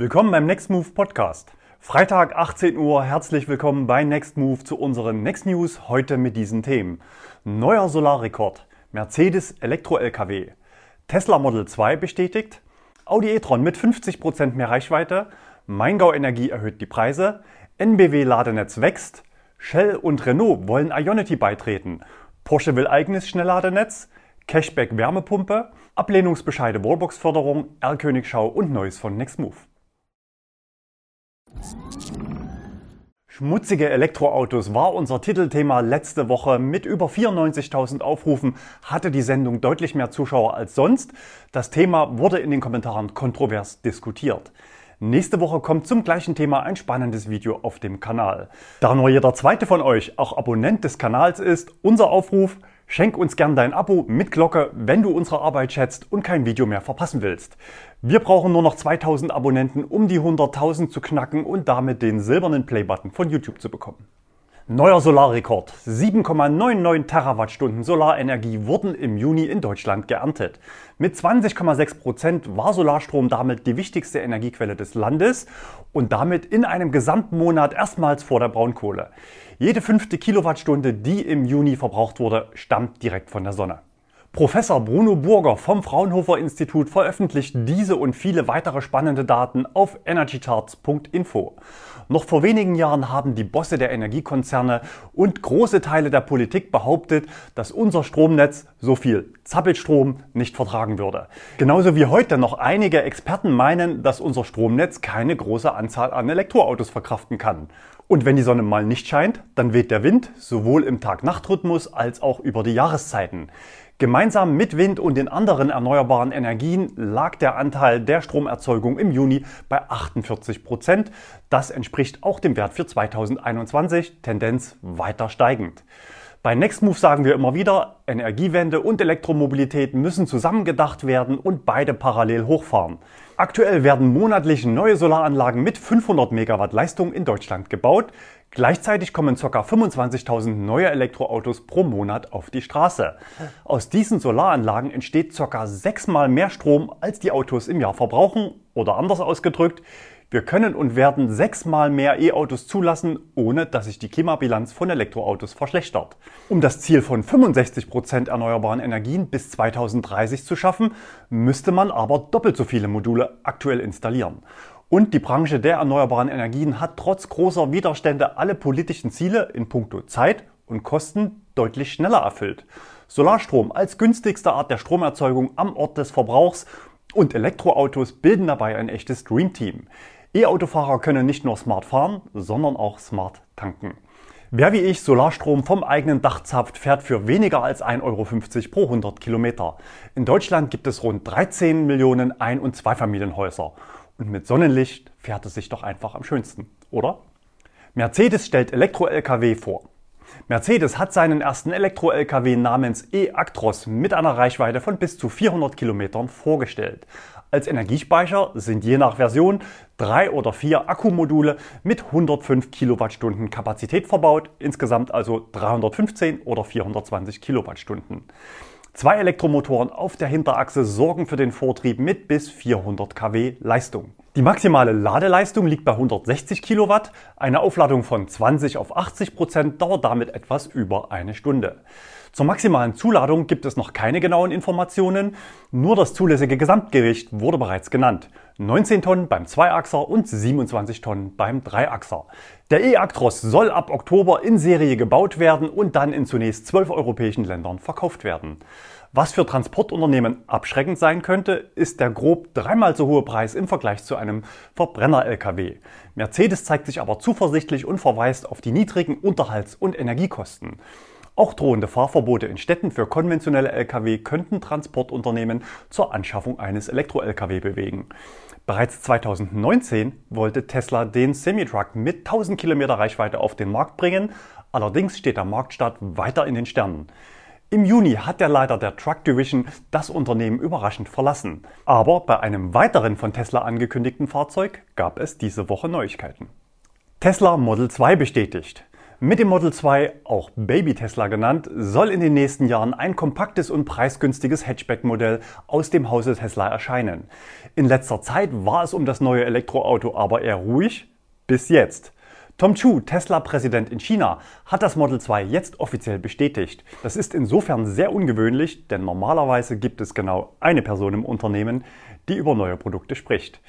Willkommen beim Next Move Podcast. Freitag 18 Uhr, herzlich willkommen bei Next Move zu unseren Next News. Heute mit diesen Themen. Neuer Solarrekord, Mercedes Elektro-LKW, Tesla Model 2 bestätigt, Audi e-tron mit 50% mehr Reichweite, Maingau Energie erhöht die Preise, NBW Ladenetz wächst, Shell und Renault wollen Ionity beitreten, Porsche will eigenes Schnellladennetz, Cashback Wärmepumpe, Ablehnungsbescheide Wallbox-Förderung, R-Königschau und Neues von Nextmove. Schmutzige Elektroautos war unser Titelthema letzte Woche. Mit über 94.000 Aufrufen hatte die Sendung deutlich mehr Zuschauer als sonst. Das Thema wurde in den Kommentaren kontrovers diskutiert. Nächste Woche kommt zum gleichen Thema ein spannendes Video auf dem Kanal. Da nur jeder zweite von euch auch Abonnent des Kanals ist, unser Aufruf, Schenk uns gern dein Abo mit Glocke, wenn du unsere Arbeit schätzt und kein Video mehr verpassen willst. Wir brauchen nur noch 2000 Abonnenten, um die 100.000 zu knacken und damit den silbernen Playbutton von YouTube zu bekommen. Neuer Solarrekord. 7,99 Terawattstunden Solarenergie wurden im Juni in Deutschland geerntet. Mit 20,6 Prozent war Solarstrom damit die wichtigste Energiequelle des Landes und damit in einem Gesamtmonat erstmals vor der Braunkohle. Jede fünfte Kilowattstunde, die im Juni verbraucht wurde, stammt direkt von der Sonne. Professor Bruno Burger vom Fraunhofer Institut veröffentlicht diese und viele weitere spannende Daten auf energycharts.info. Noch vor wenigen Jahren haben die Bosse der Energiekonzerne und große Teile der Politik behauptet, dass unser Stromnetz so viel Zappelstrom nicht vertragen würde. Genauso wie heute noch einige Experten meinen, dass unser Stromnetz keine große Anzahl an Elektroautos verkraften kann. Und wenn die Sonne mal nicht scheint, dann weht der Wind sowohl im Tag-Nacht-Rhythmus als auch über die Jahreszeiten. Gemeinsam mit Wind und den anderen erneuerbaren Energien lag der Anteil der Stromerzeugung im Juni bei 48 Prozent. Das entspricht auch dem Wert für 2021, Tendenz weiter steigend. Bei Nextmove sagen wir immer wieder, Energiewende und Elektromobilität müssen zusammengedacht werden und beide parallel hochfahren. Aktuell werden monatlich neue Solaranlagen mit 500 Megawatt Leistung in Deutschland gebaut. Gleichzeitig kommen ca. 25.000 neue Elektroautos pro Monat auf die Straße. Aus diesen Solaranlagen entsteht ca. sechsmal mehr Strom, als die Autos im Jahr verbrauchen. Oder anders ausgedrückt, wir können und werden sechsmal mehr E-Autos zulassen, ohne dass sich die Klimabilanz von Elektroautos verschlechtert. Um das Ziel von 65 Prozent erneuerbaren Energien bis 2030 zu schaffen, müsste man aber doppelt so viele Module aktuell installieren. Und die Branche der erneuerbaren Energien hat trotz großer Widerstände alle politischen Ziele in puncto Zeit und Kosten deutlich schneller erfüllt. Solarstrom als günstigste Art der Stromerzeugung am Ort des Verbrauchs und Elektroautos bilden dabei ein echtes Dreamteam. E-Autofahrer können nicht nur smart fahren, sondern auch smart tanken. Wer wie ich Solarstrom vom eigenen Dach zapft, fährt für weniger als 1,50 Euro pro 100 Kilometer. In Deutschland gibt es rund 13 Millionen Ein- und Zweifamilienhäuser. Und mit Sonnenlicht fährt es sich doch einfach am schönsten, oder? Mercedes stellt Elektro-Lkw vor. Mercedes hat seinen ersten Elektro-Lkw namens e-Actros mit einer Reichweite von bis zu 400 Kilometern vorgestellt. Als Energiespeicher sind je nach Version drei oder vier Akkumodule mit 105 Kilowattstunden Kapazität verbaut, insgesamt also 315 oder 420 Kilowattstunden. Zwei Elektromotoren auf der Hinterachse sorgen für den Vortrieb mit bis 400 kW Leistung. Die maximale Ladeleistung liegt bei 160 Kilowatt. Eine Aufladung von 20 auf 80 Prozent dauert damit etwas über eine Stunde. Zur maximalen Zuladung gibt es noch keine genauen Informationen, nur das zulässige Gesamtgewicht wurde bereits genannt. 19 Tonnen beim Zweiachser und 27 Tonnen beim Dreiachser. Der E-Actros soll ab Oktober in Serie gebaut werden und dann in zunächst zwölf europäischen Ländern verkauft werden. Was für Transportunternehmen abschreckend sein könnte, ist der grob dreimal so hohe Preis im Vergleich zu einem Verbrenner-Lkw. Mercedes zeigt sich aber zuversichtlich und verweist auf die niedrigen Unterhalts- und Energiekosten. Auch drohende Fahrverbote in Städten für konventionelle Lkw könnten Transportunternehmen zur Anschaffung eines Elektro-Lkw bewegen. Bereits 2019 wollte Tesla den Semitruck mit 1000 Kilometer Reichweite auf den Markt bringen, allerdings steht der Marktstart weiter in den Sternen. Im Juni hat der Leiter der Truck Division das Unternehmen überraschend verlassen. Aber bei einem weiteren von Tesla angekündigten Fahrzeug gab es diese Woche Neuigkeiten. Tesla Model 2 bestätigt. Mit dem Model 2, auch Baby Tesla genannt, soll in den nächsten Jahren ein kompaktes und preisgünstiges Hatchback-Modell aus dem Hause Tesla erscheinen. In letzter Zeit war es um das neue Elektroauto aber eher ruhig, bis jetzt. Tom Chu, Tesla-Präsident in China, hat das Model 2 jetzt offiziell bestätigt. Das ist insofern sehr ungewöhnlich, denn normalerweise gibt es genau eine Person im Unternehmen, die über neue Produkte spricht.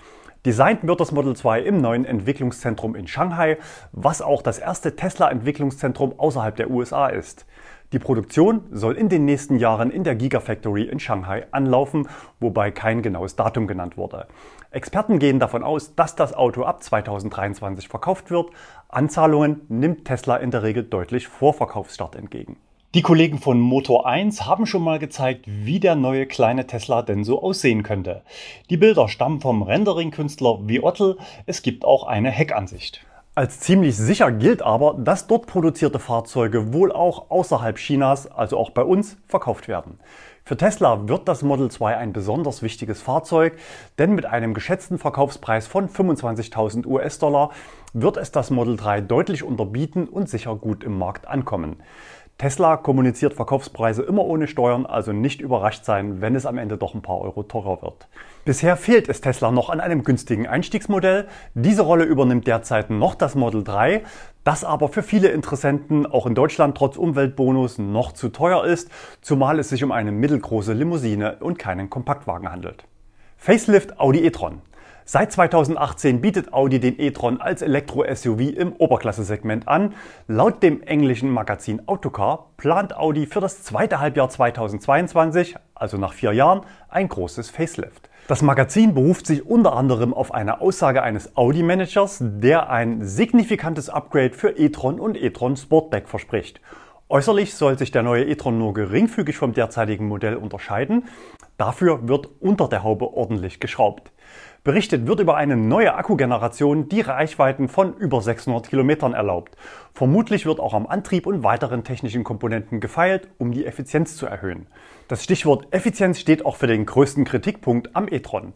Designt wird das Model 2 im neuen Entwicklungszentrum in Shanghai, was auch das erste Tesla-Entwicklungszentrum außerhalb der USA ist. Die Produktion soll in den nächsten Jahren in der Gigafactory in Shanghai anlaufen, wobei kein genaues Datum genannt wurde. Experten gehen davon aus, dass das Auto ab 2023 verkauft wird. Anzahlungen nimmt Tesla in der Regel deutlich vor Verkaufsstart entgegen. Die Kollegen von Motor 1 haben schon mal gezeigt, wie der neue kleine Tesla denn so aussehen könnte. Die Bilder stammen vom Rendering-Künstler Viotl. Es gibt auch eine Heckansicht. Als ziemlich sicher gilt aber, dass dort produzierte Fahrzeuge wohl auch außerhalb Chinas, also auch bei uns, verkauft werden. Für Tesla wird das Model 2 ein besonders wichtiges Fahrzeug, denn mit einem geschätzten Verkaufspreis von 25.000 US-Dollar wird es das Model 3 deutlich unterbieten und sicher gut im Markt ankommen. Tesla kommuniziert Verkaufspreise immer ohne Steuern, also nicht überrascht sein, wenn es am Ende doch ein paar Euro teurer wird. Bisher fehlt es Tesla noch an einem günstigen Einstiegsmodell. Diese Rolle übernimmt derzeit noch das Model 3, das aber für viele Interessenten auch in Deutschland trotz Umweltbonus noch zu teuer ist, zumal es sich um eine mittelgroße Limousine und keinen Kompaktwagen handelt. Facelift Audi e-tron. Seit 2018 bietet Audi den e-tron als Elektro-SUV im Oberklasse-Segment an. Laut dem englischen Magazin Autocar plant Audi für das zweite Halbjahr 2022, also nach vier Jahren, ein großes Facelift. Das Magazin beruft sich unter anderem auf eine Aussage eines Audi-Managers, der ein signifikantes Upgrade für e-tron und e-tron Sportback verspricht. Äußerlich soll sich der neue e-tron nur geringfügig vom derzeitigen Modell unterscheiden. Dafür wird unter der Haube ordentlich geschraubt. Berichtet wird über eine neue Akkugeneration, die Reichweiten von über 600 Kilometern erlaubt. Vermutlich wird auch am Antrieb und weiteren technischen Komponenten gefeilt, um die Effizienz zu erhöhen. Das Stichwort Effizienz steht auch für den größten Kritikpunkt am e-tron.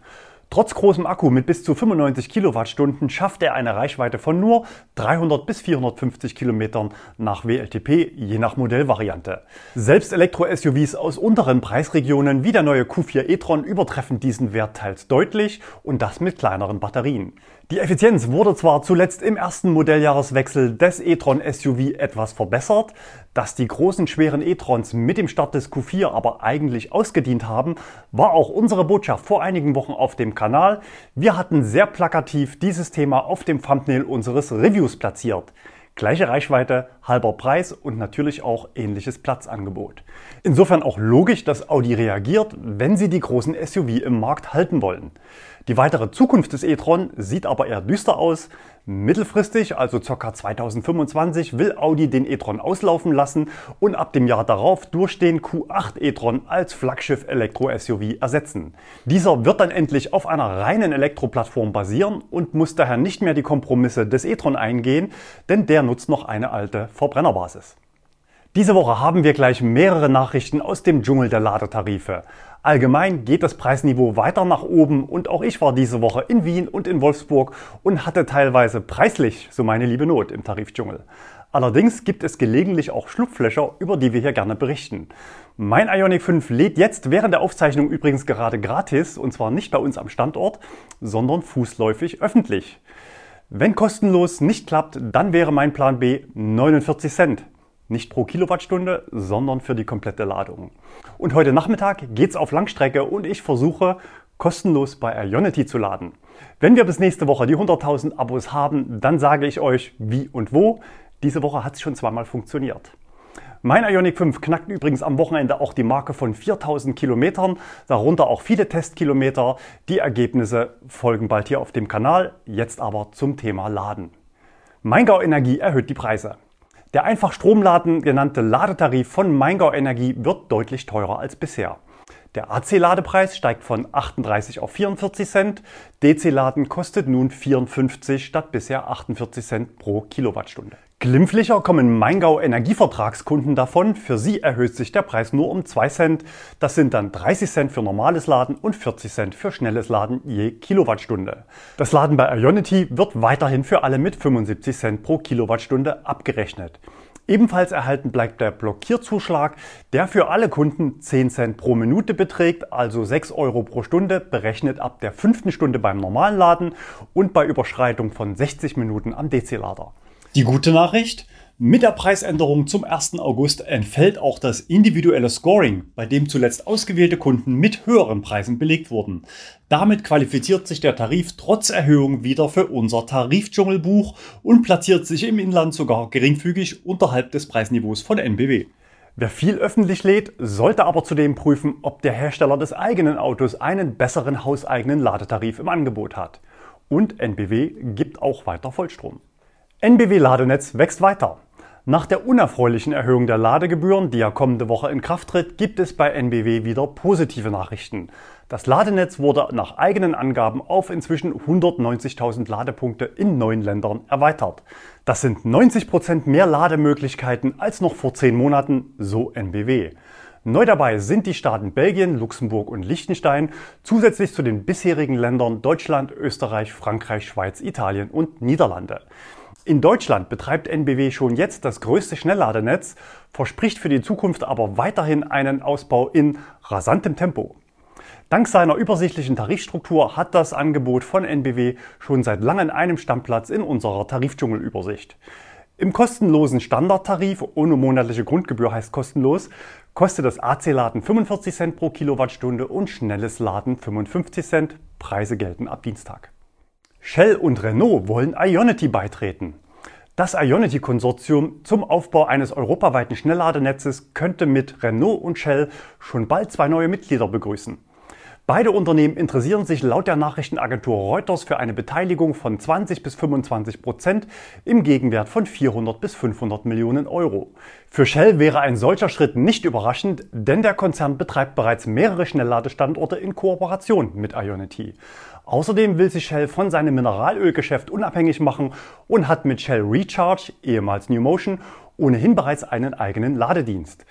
Trotz großem Akku mit bis zu 95 Kilowattstunden schafft er eine Reichweite von nur 300 bis 450 Kilometern nach WLTP, je nach Modellvariante. Selbst Elektro-SUVs aus unteren Preisregionen wie der neue Q4 e-tron übertreffen diesen Wert teils deutlich und das mit kleineren Batterien. Die Effizienz wurde zwar zuletzt im ersten Modelljahreswechsel des e-tron SUV etwas verbessert, dass die großen schweren e-trons mit dem Start des Q4 aber eigentlich ausgedient haben, war auch unsere Botschaft vor einigen Wochen auf dem Kanal. Wir hatten sehr plakativ dieses Thema auf dem Thumbnail unseres Reviews platziert. Gleiche Reichweite, halber Preis und natürlich auch ähnliches Platzangebot. Insofern auch logisch, dass Audi reagiert, wenn sie die großen SUV im Markt halten wollen. Die weitere Zukunft des e-tron sieht aber eher düster aus. Mittelfristig, also ca. 2025, will Audi den e-tron auslaufen lassen und ab dem Jahr darauf durch den Q8 e-tron als Flaggschiff Elektro-SUV ersetzen. Dieser wird dann endlich auf einer reinen Elektroplattform basieren und muss daher nicht mehr die Kompromisse des e-tron eingehen, denn der nutzt noch eine alte Verbrennerbasis. Diese Woche haben wir gleich mehrere Nachrichten aus dem Dschungel der Ladetarife. Allgemein geht das Preisniveau weiter nach oben und auch ich war diese Woche in Wien und in Wolfsburg und hatte teilweise preislich so meine liebe Not im Tarifdschungel. Allerdings gibt es gelegentlich auch Schlupflöcher, über die wir hier gerne berichten. Mein Ionic 5 lädt jetzt während der Aufzeichnung übrigens gerade gratis und zwar nicht bei uns am Standort, sondern fußläufig öffentlich. Wenn kostenlos nicht klappt, dann wäre mein Plan B 49 Cent. Nicht pro Kilowattstunde, sondern für die komplette Ladung. Und heute Nachmittag geht's auf Langstrecke und ich versuche kostenlos bei Ionity zu laden. Wenn wir bis nächste Woche die 100.000 Abos haben, dann sage ich euch wie und wo. Diese Woche hat es schon zweimal funktioniert. Mein Ionic 5 knackt übrigens am Wochenende auch die Marke von 4000 Kilometern, darunter auch viele Testkilometer. Die Ergebnisse folgen bald hier auf dem Kanal. Jetzt aber zum Thema Laden. Maingau Energie erhöht die Preise. Der einfach Stromladen genannte Ladetarif von Maingau Energie wird deutlich teurer als bisher. Der AC-Ladepreis steigt von 38 auf 44 Cent. DC-Laden kostet nun 54 statt bisher 48 Cent pro Kilowattstunde. Glimpflicher kommen Maingau Energievertragskunden davon. Für sie erhöht sich der Preis nur um 2 Cent. Das sind dann 30 Cent für normales Laden und 40 Cent für schnelles Laden je Kilowattstunde. Das Laden bei Ionity wird weiterhin für alle mit 75 Cent pro Kilowattstunde abgerechnet. Ebenfalls erhalten bleibt der Blockierzuschlag, der für alle Kunden 10 Cent pro Minute beträgt, also 6 Euro pro Stunde, berechnet ab der fünften Stunde beim normalen Laden und bei Überschreitung von 60 Minuten am DC-Lader. Die gute Nachricht? Mit der Preisänderung zum 1. August entfällt auch das individuelle Scoring, bei dem zuletzt ausgewählte Kunden mit höheren Preisen belegt wurden. Damit qualifiziert sich der Tarif trotz Erhöhung wieder für unser Tarifdschungelbuch und platziert sich im Inland sogar geringfügig unterhalb des Preisniveaus von NBW. Wer viel öffentlich lädt, sollte aber zudem prüfen, ob der Hersteller des eigenen Autos einen besseren hauseigenen Ladetarif im Angebot hat. Und NBW gibt auch weiter Vollstrom. NBW Ladenetz wächst weiter. Nach der unerfreulichen Erhöhung der Ladegebühren, die ja kommende Woche in Kraft tritt, gibt es bei NBW wieder positive Nachrichten. Das Ladenetz wurde nach eigenen Angaben auf inzwischen 190.000 Ladepunkte in neun Ländern erweitert. Das sind 90 Prozent mehr Lademöglichkeiten als noch vor zehn Monaten, so NBW. Neu dabei sind die Staaten Belgien, Luxemburg und Liechtenstein, zusätzlich zu den bisherigen Ländern Deutschland, Österreich, Frankreich, Schweiz, Italien und Niederlande. In Deutschland betreibt NBW schon jetzt das größte Schnellladenetz, verspricht für die Zukunft aber weiterhin einen Ausbau in rasantem Tempo. Dank seiner übersichtlichen Tarifstruktur hat das Angebot von NBW schon seit langem einen Stammplatz in unserer Tarifdschungelübersicht. Im kostenlosen Standardtarif ohne monatliche Grundgebühr heißt kostenlos, kostet das AC-Laden 45 Cent pro Kilowattstunde und schnelles Laden 55 Cent. Preise gelten ab Dienstag. Shell und Renault wollen Ionity beitreten. Das Ionity-Konsortium zum Aufbau eines europaweiten Schnellladenetzes könnte mit Renault und Shell schon bald zwei neue Mitglieder begrüßen. Beide Unternehmen interessieren sich laut der Nachrichtenagentur Reuters für eine Beteiligung von 20 bis 25 Prozent im Gegenwert von 400 bis 500 Millionen Euro. Für Shell wäre ein solcher Schritt nicht überraschend, denn der Konzern betreibt bereits mehrere Schnellladestandorte in Kooperation mit Ionity. Außerdem will sich Shell von seinem Mineralölgeschäft unabhängig machen und hat mit Shell Recharge, ehemals New Motion, ohnehin bereits einen eigenen Ladedienst.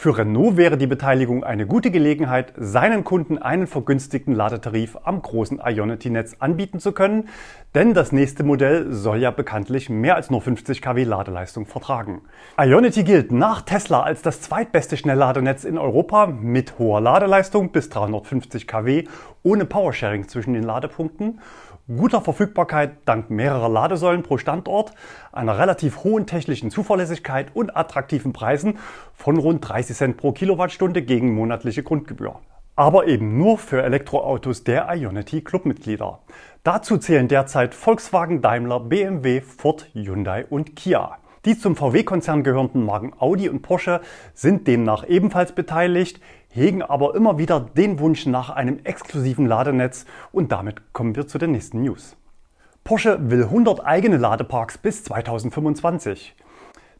Für Renault wäre die Beteiligung eine gute Gelegenheit, seinen Kunden einen vergünstigten Ladetarif am großen Ionity-Netz anbieten zu können, denn das nächste Modell soll ja bekanntlich mehr als nur 50 kW Ladeleistung vertragen. Ionity gilt nach Tesla als das zweitbeste Schnellladenetz in Europa mit hoher Ladeleistung bis 350 kW ohne Powersharing zwischen den Ladepunkten guter Verfügbarkeit dank mehrerer Ladesäulen pro Standort, einer relativ hohen technischen Zuverlässigkeit und attraktiven Preisen von rund 30 Cent pro Kilowattstunde gegen monatliche Grundgebühr. Aber eben nur für Elektroautos der Ionity Clubmitglieder. Dazu zählen derzeit Volkswagen, Daimler, BMW, Ford, Hyundai und Kia. Die zum VW-Konzern gehörenden Marken Audi und Porsche sind demnach ebenfalls beteiligt, hegen aber immer wieder den Wunsch nach einem exklusiven Ladenetz und damit kommen wir zu den nächsten News. Porsche will 100 eigene Ladeparks bis 2025.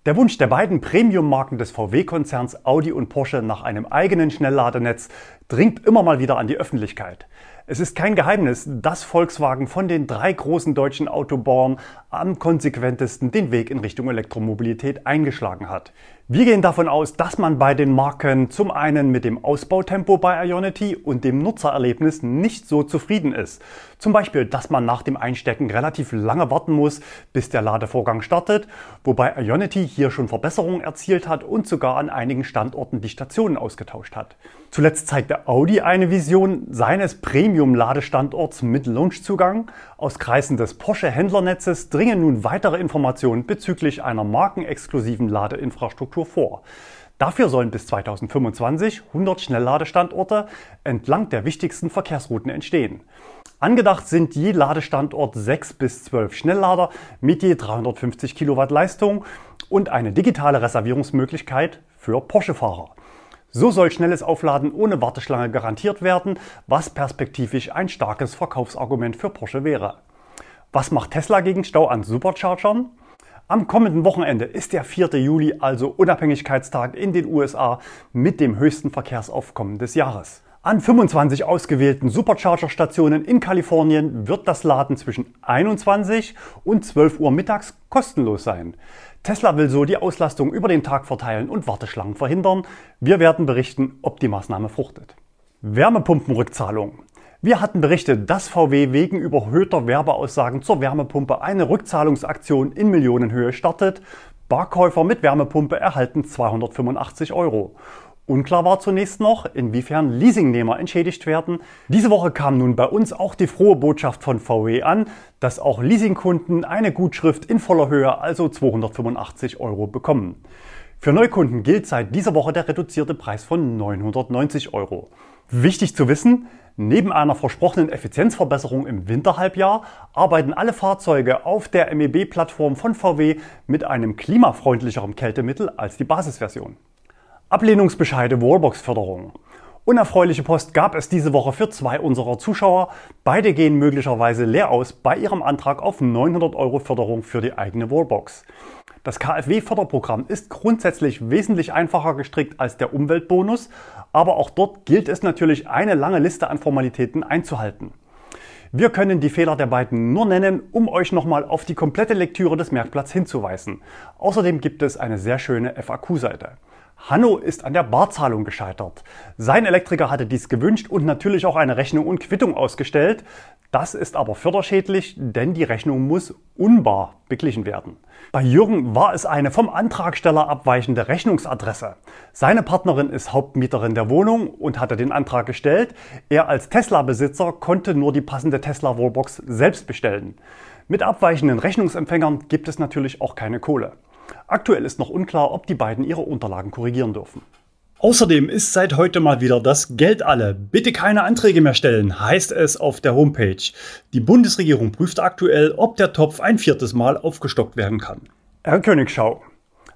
Der Wunsch der beiden Premium-Marken des VW-Konzerns Audi und Porsche nach einem eigenen Schnellladenetz dringt immer mal wieder an die Öffentlichkeit. Es ist kein Geheimnis, dass Volkswagen von den drei großen deutschen Autobauern am konsequentesten den Weg in Richtung Elektromobilität eingeschlagen hat. Wir gehen davon aus, dass man bei den Marken zum einen mit dem Ausbautempo bei Ionity und dem Nutzererlebnis nicht so zufrieden ist. Zum Beispiel, dass man nach dem Einstecken relativ lange warten muss, bis der Ladevorgang startet, wobei Ionity hier schon Verbesserungen erzielt hat und sogar an einigen Standorten die Stationen ausgetauscht hat. Zuletzt zeigte Audi eine Vision seines Premium-Ladestandorts mit Launchzugang. Aus Kreisen des Porsche-Händlernetzes dringen nun weitere Informationen bezüglich einer markenexklusiven Ladeinfrastruktur vor. Dafür sollen bis 2025 100 Schnellladestandorte entlang der wichtigsten Verkehrsrouten entstehen. Angedacht sind je Ladestandort 6 bis 12 Schnelllader mit je 350 Kilowatt Leistung und eine digitale Reservierungsmöglichkeit für Porsche-Fahrer. So soll schnelles Aufladen ohne Warteschlange garantiert werden, was perspektivisch ein starkes Verkaufsargument für Porsche wäre. Was macht Tesla gegen Stau an Superchargern? Am kommenden Wochenende ist der 4. Juli, also Unabhängigkeitstag in den USA, mit dem höchsten Verkehrsaufkommen des Jahres. An 25 ausgewählten Supercharger-Stationen in Kalifornien wird das Laden zwischen 21 und 12 Uhr mittags kostenlos sein. Tesla will so die Auslastung über den Tag verteilen und Warteschlangen verhindern. Wir werden berichten, ob die Maßnahme fruchtet. Wärmepumpenrückzahlung. Wir hatten berichtet, dass VW wegen überhöhter Werbeaussagen zur Wärmepumpe eine Rückzahlungsaktion in Millionenhöhe startet. Barkäufer mit Wärmepumpe erhalten 285 Euro. Unklar war zunächst noch, inwiefern Leasingnehmer entschädigt werden. Diese Woche kam nun bei uns auch die frohe Botschaft von VW an, dass auch Leasingkunden eine Gutschrift in voller Höhe, also 285 Euro, bekommen. Für Neukunden gilt seit dieser Woche der reduzierte Preis von 990 Euro. Wichtig zu wissen, neben einer versprochenen Effizienzverbesserung im Winterhalbjahr arbeiten alle Fahrzeuge auf der MEB-Plattform von VW mit einem klimafreundlicheren Kältemittel als die Basisversion. Ablehnungsbescheide Wallbox-Förderung. Unerfreuliche Post gab es diese Woche für zwei unserer Zuschauer. Beide gehen möglicherweise leer aus bei ihrem Antrag auf 900 Euro Förderung für die eigene Wallbox. Das KfW-Förderprogramm ist grundsätzlich wesentlich einfacher gestrickt als der Umweltbonus, aber auch dort gilt es natürlich, eine lange Liste an Formalitäten einzuhalten. Wir können die Fehler der beiden nur nennen, um euch nochmal auf die komplette Lektüre des Merkblatts hinzuweisen. Außerdem gibt es eine sehr schöne FAQ-Seite. Hanno ist an der Barzahlung gescheitert. Sein Elektriker hatte dies gewünscht und natürlich auch eine Rechnung und Quittung ausgestellt. Das ist aber förderschädlich, denn die Rechnung muss unbar beglichen werden. Bei Jürgen war es eine vom Antragsteller abweichende Rechnungsadresse. Seine Partnerin ist Hauptmieterin der Wohnung und hatte den Antrag gestellt. Er als Tesla-Besitzer konnte nur die passende Tesla-Wallbox selbst bestellen. Mit abweichenden Rechnungsempfängern gibt es natürlich auch keine Kohle. Aktuell ist noch unklar, ob die beiden ihre Unterlagen korrigieren dürfen. Außerdem ist seit heute mal wieder das Geld alle. Bitte keine Anträge mehr stellen, heißt es auf der Homepage. Die Bundesregierung prüft aktuell, ob der Topf ein viertes Mal aufgestockt werden kann. Herr Königschau.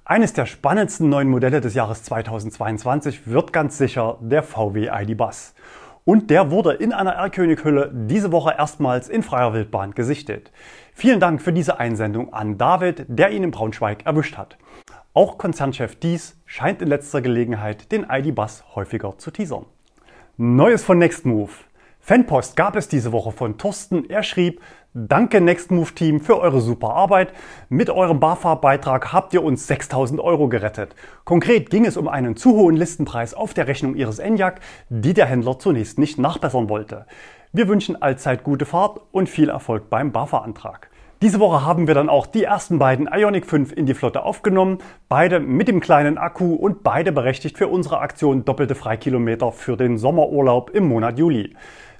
Eines der spannendsten neuen Modelle des Jahres 2022 wird ganz sicher der VW ID Bus. Und der wurde in einer R-König-Hülle diese Woche erstmals in freier Wildbahn gesichtet. Vielen Dank für diese Einsendung an David, der ihn in Braunschweig erwischt hat. Auch Konzernchef Dies scheint in letzter Gelegenheit den ID-Bus häufiger zu teasern. Neues von Nextmove. Fanpost gab es diese Woche von Thorsten. Er schrieb, Danke Nextmove Team für eure super Arbeit. Mit eurem BAFA-Beitrag habt ihr uns 6000 Euro gerettet. Konkret ging es um einen zu hohen Listenpreis auf der Rechnung ihres Enyaq, die der Händler zunächst nicht nachbessern wollte. Wir wünschen allzeit gute Fahrt und viel Erfolg beim BAFA-Antrag. Diese Woche haben wir dann auch die ersten beiden Ionic 5 in die Flotte aufgenommen, beide mit dem kleinen Akku und beide berechtigt für unsere Aktion doppelte Freikilometer für den Sommerurlaub im Monat Juli.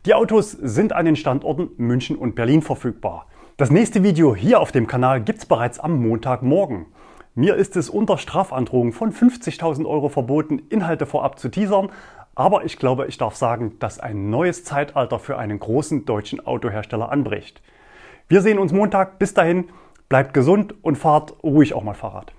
Die Autos sind an den Standorten München und Berlin verfügbar. Das nächste Video hier auf dem Kanal gibt's bereits am Montagmorgen. Mir ist es unter Strafandrohung von 50.000 Euro verboten, Inhalte vorab zu teasern, aber ich glaube, ich darf sagen, dass ein neues Zeitalter für einen großen deutschen Autohersteller anbricht. Wir sehen uns Montag. Bis dahin, bleibt gesund und fahrt ruhig auch mal Fahrrad.